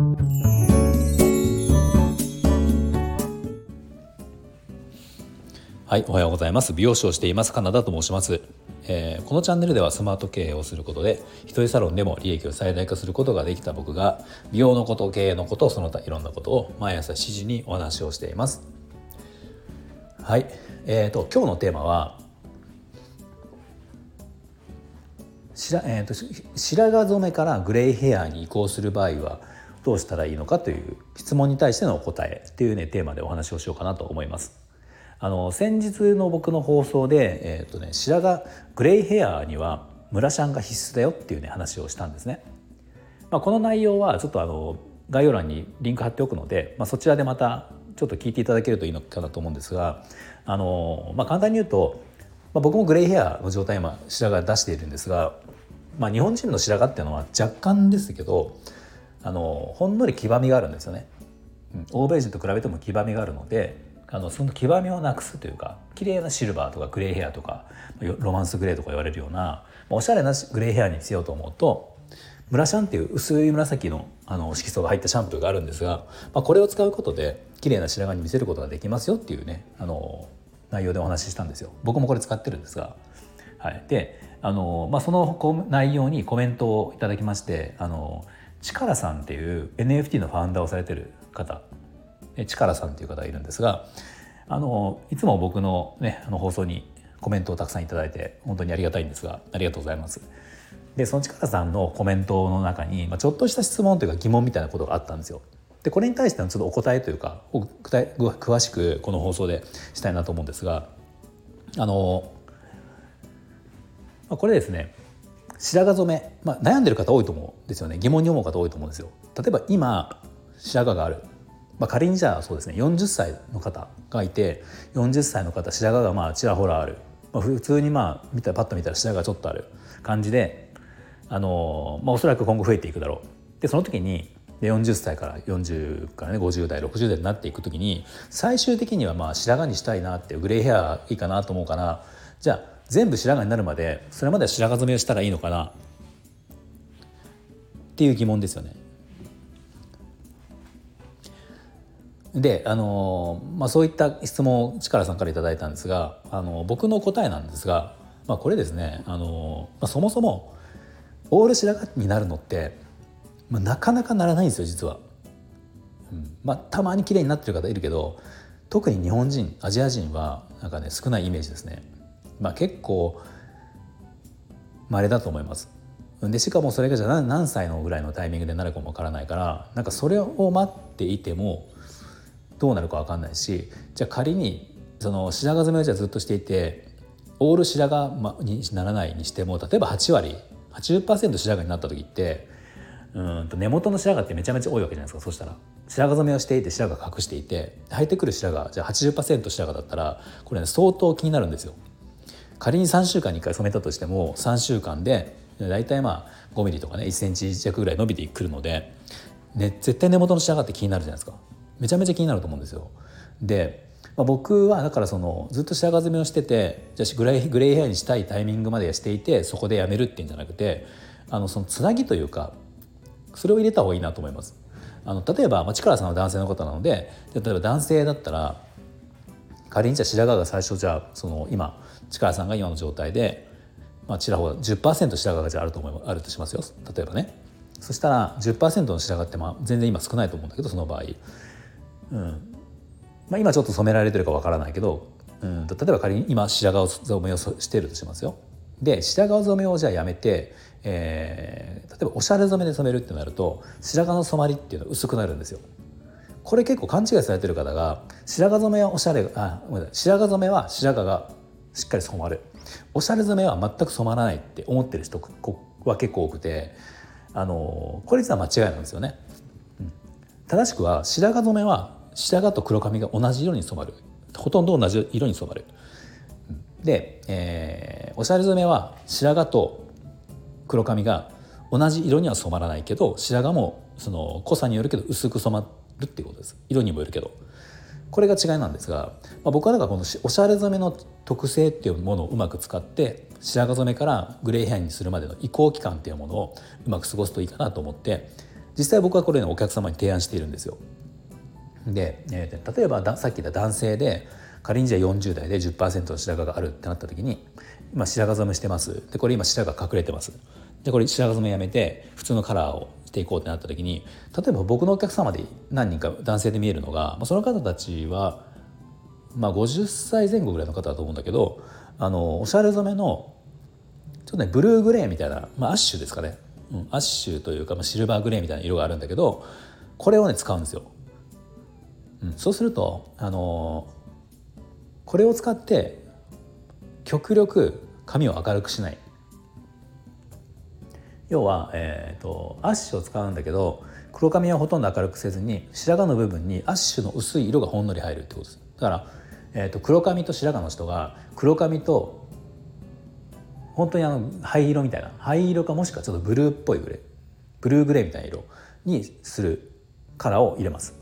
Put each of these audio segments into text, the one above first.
はいおはようございます。美容師をしていますカナダと申します、えー、このチャンネルではスマート経営をすることで一人サロンでも利益を最大化することができた僕が美容のこと経営のことその他いろんなことを毎朝7時にお話をしています。はいえーと、今日のテーマは白,、えーと、白髪染めからグレイヘアに移行する場合はどうしたらいいのかという質問に対してのお答えっていうねテーマでお話をしようかなと思います。あの先日の僕の放送で、えーとね、白髪グレイヘアにはムラシャンが必須だよっていうね話をしたんですね。まあ、この内容はちょっとあの概要欄にリンク貼っておくので、まあ、そちらでまたちょっと聞いていただけるといいのかなと思うんですがあの、まあ、簡単に言うと、まあ、僕もグレイヘアの状態今白髪出しているんですが、まあ、日本人の白髪っていうのは若干ですけどあのほんのり黄ばみがあるんですよね。うん。欧米人と比べても黄ばみがあるのであのその黄ばみをなくすというか綺麗なシルバーとかグレーヘアとかロマンスグレーとか言われるようなおしゃれなグレーヘアにしようと思うとムラシャンっていう薄い紫のあの色素が入ったシャンプーがあるんですが、まあ、これを使うことで綺麗な白髪に見せることができますよっていうねあの内容でお話ししたんですよ。僕もこれ使ってるんですが、はい、であの、まあ、その内容にコメントをいただきましてあのチカラさんっていう NFT のファウンダーをされてる方力さんという方がいるんですがあのいつも僕の,、ね、あの放送にコメントをたくさん頂いて本当にありがたいんですがありがとうございます。でその力さんのコメントの中に、まあ、ちょっとした質問というか疑問みたいなことがあったんですよ。でこれに対してのちょっとお答えというか詳しくこの放送でしたいなと思うんですがあのこれですね白髪染め、まあ、悩んでる方多いと思うんですよね。疑問に思う方多いと思うんですよ。例えば今白髪がある。まあ、仮にじゃあそうですね40歳の方がいて40歳の方白髪がまあちらほらある、まあ、普通にまあ見たパッと見たら白髪がちょっとある感じで、あのまあ、おそらく今後増えていくだろう。でその時に40歳から40からね50代60代になっていく時に最終的にはまあ白髪にしたいなってグレーヘアいいかなと思うからじゃあ全部白髪になるまでそれまでは白髪染めをしたらいいのかな？っていう疑問ですよね。であの、まあ、そういった質問を力さんから頂いたんですがあの僕の答えなんですが、まあ、これですねあの、まあ、そもそもオール白髪になるのって、まあ、なかなかならないんですよ実は。うんまあ、たまに綺麗になってる方いるけど特に日本人アジア人はなんかね少ないイメージですね。まあ、結構稀だと思います。でしかもそれがじゃ何歳のぐらいのタイミングでなるかもわからないからなんかそれを待っていてもどうなるか分かんないしじゃあ仮にその白髪染めをじゃずっとしていてオール白髪にならないにしても例えば8割80%白髪になった時ってうんと根元の白髪ってめちゃめちゃ多いわけじゃないですかそしたら白髪染めをしていて白髪隠していて生えてくる白髪じゃあ80%白髪だったらこれ、ね、相当気になるんですよ。仮に3週間に1回染めたとしても3週間で大体まあ5ミリとかね1センチ弱ぐらい伸びてくるので、ね、絶対根元の白髪って気になるじゃないですか。めちゃめちゃ気になると思うんですよ。で、まあ、僕はだからそのずっと白髪染めをしててじゃあグレーグレイヘアにしたいタイミングまでしていてそこでやめるっていうんじゃなくてあのそのつなぎというかそれを入れた方がいいなと思います。あの例えば、まあ、力さんは男性の方なので例えば男性だったら仮にじゃあ白髪が最初じゃあその今力さんが今の状態で、まあ、ちらほら10%白髪があると思いあるとしますよ。例えばね。そしたら10%の白髪ってまあ全然今少ないと思うんだけどその場合。うん。まあ、今ちょっと染められてるかわからないけど、うん、例えば仮に今白髪染めをしてるとしますよ。で白髪染めをじゃあやめて、えー、例えばおしゃれ染めで染めるってなると白髪の染まりっていうのは薄くなるんですよ。これ結構勘違いされてる方が白髪染めはおしゃれあ白髪染めは白髪がしっかり染まる。おしゃれ染めは全く染まらないって思ってる人は結構多くてあのこれ実は間違いなんですよね。正しくは白髪染めは白髪と黒髪が同じ色に染まる。ほとんど同じ色に染まる。で、えー、おしゃれ染めは白髪と黒髪が同じ色には染まらないけど白髪もその濃さによるけど薄く染まるっていうことです。色にもよるけど。これが違いなんですが、まあ、僕はだからこのおしゃれ染めの特性っていうものをうまく使って白髪染めからグレーヘアにするまでの移行期間っていうものをうまく過ごすといいかなと思って実際僕はこれ、ね、お客様に提案しているんですよ。で、えー、例えばさっき言った男性で仮にじゃあ40代で10%の白髪があるってなった時に今白髪染めしてますでこれ今白髪隠れてますでこれ白髪染めやめて普通のカラーをしていこうってなった時に例えば僕のお客様で何人か男性で見えるのがその方たちはまあ50歳前後ぐらいの方だと思うんだけどあのおしゃれ染めのちょっとねブルーグレーみたいな、まあ、アッシュですかね、うん、アッシュというか、まあ、シルバーグレーみたいな色があるんだけどこれをね使うんですよ。うん、そうするとあのこれを使って極力髪を明るくしない要は、えーと、アッシュを使うんだけど黒髪はほとんど明るくせずに白髪の部分にアッシュの薄い色がほんのり入るってことです。だから、えーと、黒髪と白髪の人が黒髪と本当にあの灰色みたいな灰色かもしくはちょっとブルーっぽいグレーブルーグレーみたいな色にするカラーを入れます。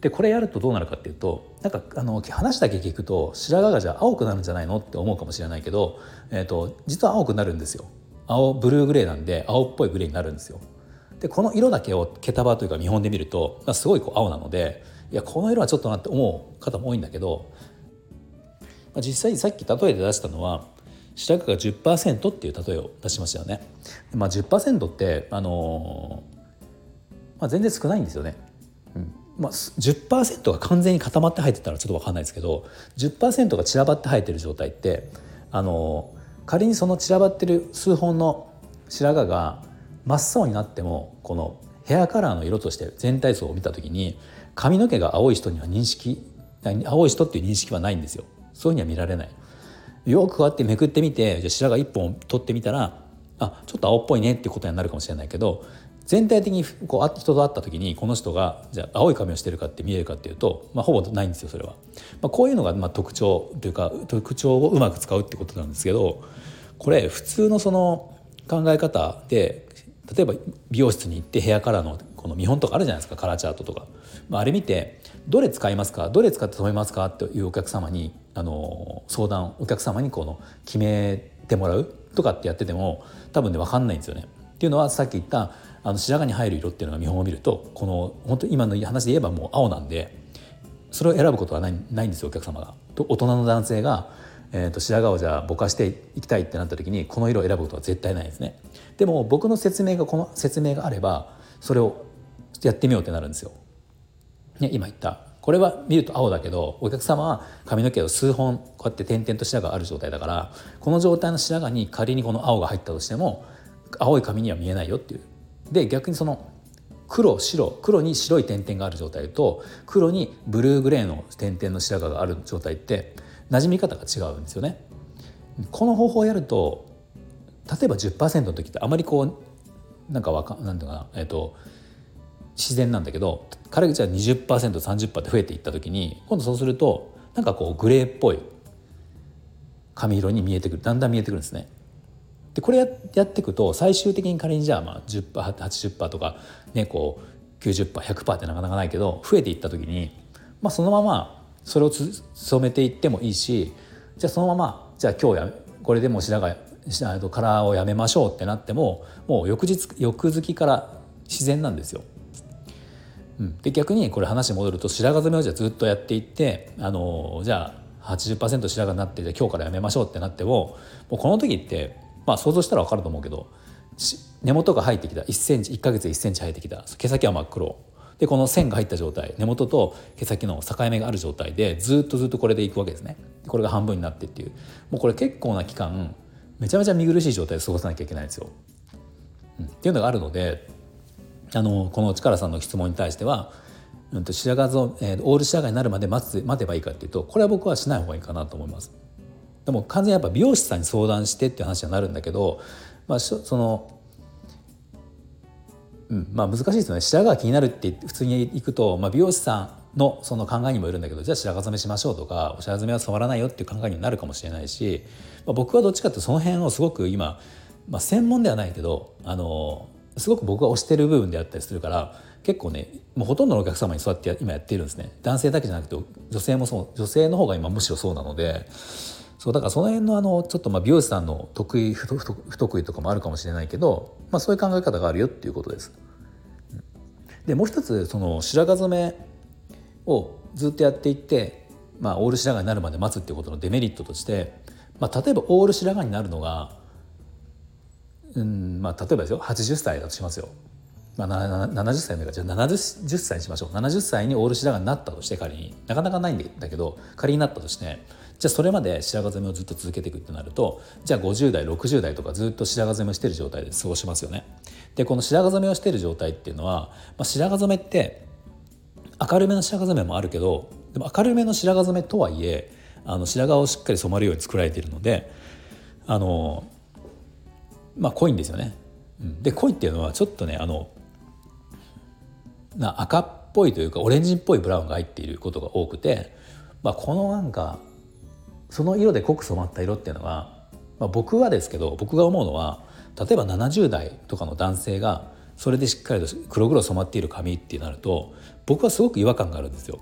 でこれやるとどうなるかっていうとなんかあの話だけ聞くと白髪がじゃあ青くなるんじゃないのって思うかもしれないけど、えーと、実は青くなるんですよ。青ブルーグレーなんで青っぽいグレーになるんですよでこの色だけを毛束というか見本で見ると、まあ、すごいこう青なのでいやこの色はちょっとなって思う方も多いんだけど、まあ、実際さっき例えで出したのは白髪が10%っていう例えを出しましたよね。まあ10%って、あのー、まあ、全然少ないんですよね。うんまあ、10%が完全に固まって生えてたらちょっと分かんないですけど10%が散らばって生えてる状態ってあの仮にその散らばってる数本の白髪が真っ青になってもこのヘアカラーの色として全体像を見た時に髪の毛が青い人には認識青い人っていう認識はないんですよ。そういうふうには見られない。よくこうやってめくってみてじゃ白髪1本取ってみたらあちょっと青っぽいねってことになるかもしれないけど全体的にこう人と会った時にこの人がじゃあ青い髪をしてるかって見えるかっていうと、まあ、ほぼないんですよそれは。まあ、こういうのがまあ特徴というか特徴をうまく使うってことなんですけどこれ普通のその考え方で例えば美容室に行ってヘアカラーのこの見本とかあるじゃないですかカラーチャートとか、まあ、あれ見てどれ使いますかどれ使って染めますかっていうお客様にあの相談お客様にこの決めてもらうとかってやってても多分ね分かんないんですよね。っていうのはさっき言ったあの白髪に入る色っていうのが見本を見るとこの本当今の話で言えばもう青なんでそれを選ぶことはないないんですよお客様が。と大人の男性が、えーと、白髪をじゃあぼかしていきたいってなった時にこの色を選ぶことは絶対ないですね。でも僕の説明がこの説明があればそれをやってみようってなるんですよ。ね、今言ったこれは見ると青だけどお客様は髪の毛を数本こうやって点々と白髪がある状態だからこの状態の白髪に仮にこの青が入ったとしても青い髪には見えないよっていうで逆にその黒白黒に白い点々がある状態と黒にブルーグレーの点々の白髪がある状態って馴染み方が違うんですよね。この方法をやると例えば10%の時ってあまりこうなんかわかなんていうかなえっ、ー、と自然なんだけど彼がじゃあ 20%30% って増えていった時に今度そうするとなんかこうグレーっぽい髪色に見えてくるだんだん見えてくるんですね。でこれやっていくと最終的に仮にじゃあまあ 10%80% とかねこう 90%100% ってなかなかないけど増えていった時に、まあ、そのままそれを染めていってもいいしじゃあそのままじゃあ今日やこれでも白髪カラーをやめましょうってなってももう翌日翌月から自然なんですよ。うん、で逆にこれ話戻ると白髪染めをじゃあずっとやっていってあのじゃあ80%白髪になってじゃあ今日からやめましょうってなってももうこの時ってまあ想像したら分かると思うけど根元が入ってきた。1センチ1か月で1センチ入ってきた。毛先は真っ黒。でこの線が入った状態。根元と毛先の境目がある状態でずっとずっとこれでいくわけですね。これが半分になってっていう。もうこれ結構な期間めちゃめちゃ見苦しい状態で過ごさなきゃいけないんですよ。うん、っていうのがあるのであのこの力さんの質問に対しては、うん、と白髪ぞ、えー、オール白髪になるまで待つ待てばいいかっていうとこれは僕はしない方がいいかなと思います。でも完全にやっぱ美容師さんに相談してっていう話になるんだけど、まあ、その、うんまあ、難しいですよね。白髪が気になるって普通に行くと、まあ、美容師さんのその考えにもよるんだけどじゃあ白髪染めしましょうとかお白髪染めは染まらないよっていう考えになるかもしれないし、まあ、僕はどっちかっていうとその辺をすごく今、まあ、専門ではないけどあのすごく僕が推してる部分であったりするから結構ねもうほとんどのお客様にそうやって今やっているんですね。男性だけじゃなくて女性もそう女性の方が今むしろそうなのでそうだからその辺のあのちょっとまあ美容師さんの得意不得意とかもあるかもしれないけど、まあ、そういう考え方があるよっていうことです。でもう一つその白髪染めをずっとやっていって、まあ、オール白髪になるまで待つっていうことのデメリットとして、まあ、例えばオール白髪になるのが、うんまあ、例えばですよ80歳だとしますよ。まあ、70歳のかじゃあ70歳にしましょう70歳にオール白髪になったとして仮になかなかないんだけど仮になったとしてじゃあそれまで白髪染めをずっと続けていくってなるとじゃあ50代60代とかずっと白髪染めをしてる状態で過ごしますよね。でこの白髪染めをしてる状態っていうのは、まあ、白髪染めって明るめの白髪染めもあるけどでも明るめの白髪染めとはいえあの白髪をしっかり染まるように作られているのであのまあ濃いんですよね。で濃いっていうのはちょっとねあのな赤っぽいというかオレンジっぽいブラウンが入っていることが多くて、まあ、このなんかその色で濃く染まった色っていうのは、まあ、僕はですけど僕が思うのは例えば70代とかの男性がそれでしっかりと黒々染まっている髪ってなると僕はすごく違和感があるんですよ。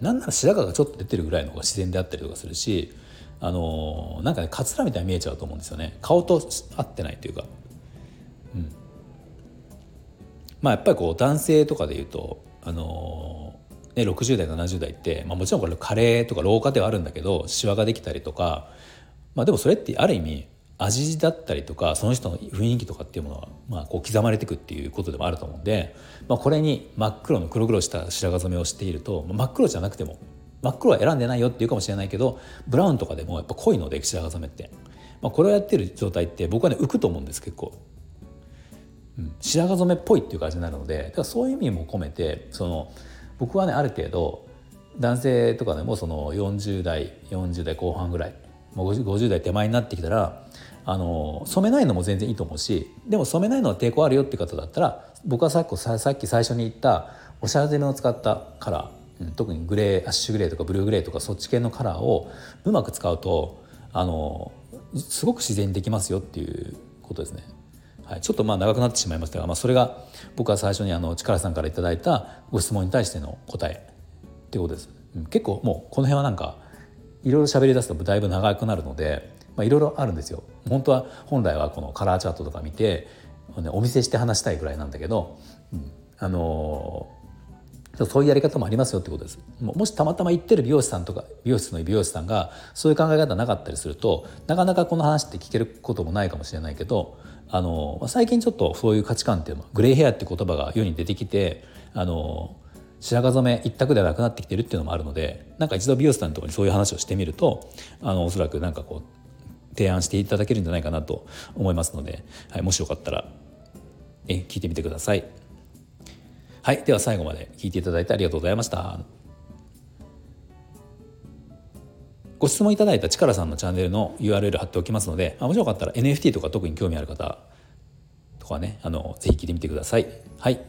なんなら白髪がちょっと出てるぐらいの方が自然であったりとかするしあの、なんかねカツラみたいに見えちゃうと思うんですよね。顔と合ってないというか、うん、まあやっぱりこう男性とかで言うとあの、ね、60代70代って、まあ、もちろんこれ加齢とか老化ではあるんだけどシワができたりとか、まあ、でもそれってある意味味だったりとかその人の雰囲気とかっていうものは、まあ、こう刻まれていくっていうことでもあると思うんで、まあ、これに真っ黒の黒々した白髪染めをしていると真っ黒じゃなくても真っ黒は選んでないよっていうかもしれないけどブラウンとかでもやっぱ濃いので白髪染めって、まあ、これをやってる状態って僕はね浮くと思うんです結構。白髪染めっぽいっていう感じになるのでだからそういう意味も込めてその僕はねある程度男性とかでもその40代40代後半ぐらいもう 50, 代手前になってきたらあの染めないのも全然いいと思うしでも染めないのは抵抗あるよって方だったら僕はさっきさっき最初に言ったおしゃれめを使ったカラー、うん、特にグレーアッシュグレーとかブルーグレーとかそっち系のカラーをうまく使うとあのすごく自然にできますよっていうことですね。はい、ちょっとまあ長くなってしまいましたが、まあ、それが僕は最初にあの力さんから頂いたご質問に対しての答えっていうことです。うん、結構もうこの辺はなんかいろいろ喋り出すとだいぶ長くなるのでまあ、いろいろあるんですよ。本当は本来はこのカラーチャートとか見てお見せして話したいぐらいなんだけど、うん、あのそういうやり方もありますよってことですもしたまたま行ってる美容師さんとか美容室の美容師さんがそういう考え方なかったりするとなかなかこの話って聞けることもないかもしれないけどあの最近ちょっとそういう価値観っていうのグレーヘアって言葉が世に出てきてあの白髪染め一択ではなくなってきてるっていうのもあるのでなんか一度美容師さんのところにそういう話をしてみるとあのおそらくなんかこう提案していただけるんじゃないかなと思いますので、はい、もしよかったらえ聞いてみてください。はい、では最後まで聞いていただいてありがとうございました。ご質問いただいたチカラさんのチャンネルの URL 貼っておきますので、もしよかったら NFT とか特に興味ある方とかね、あのぜひ聞いてみてください。はい、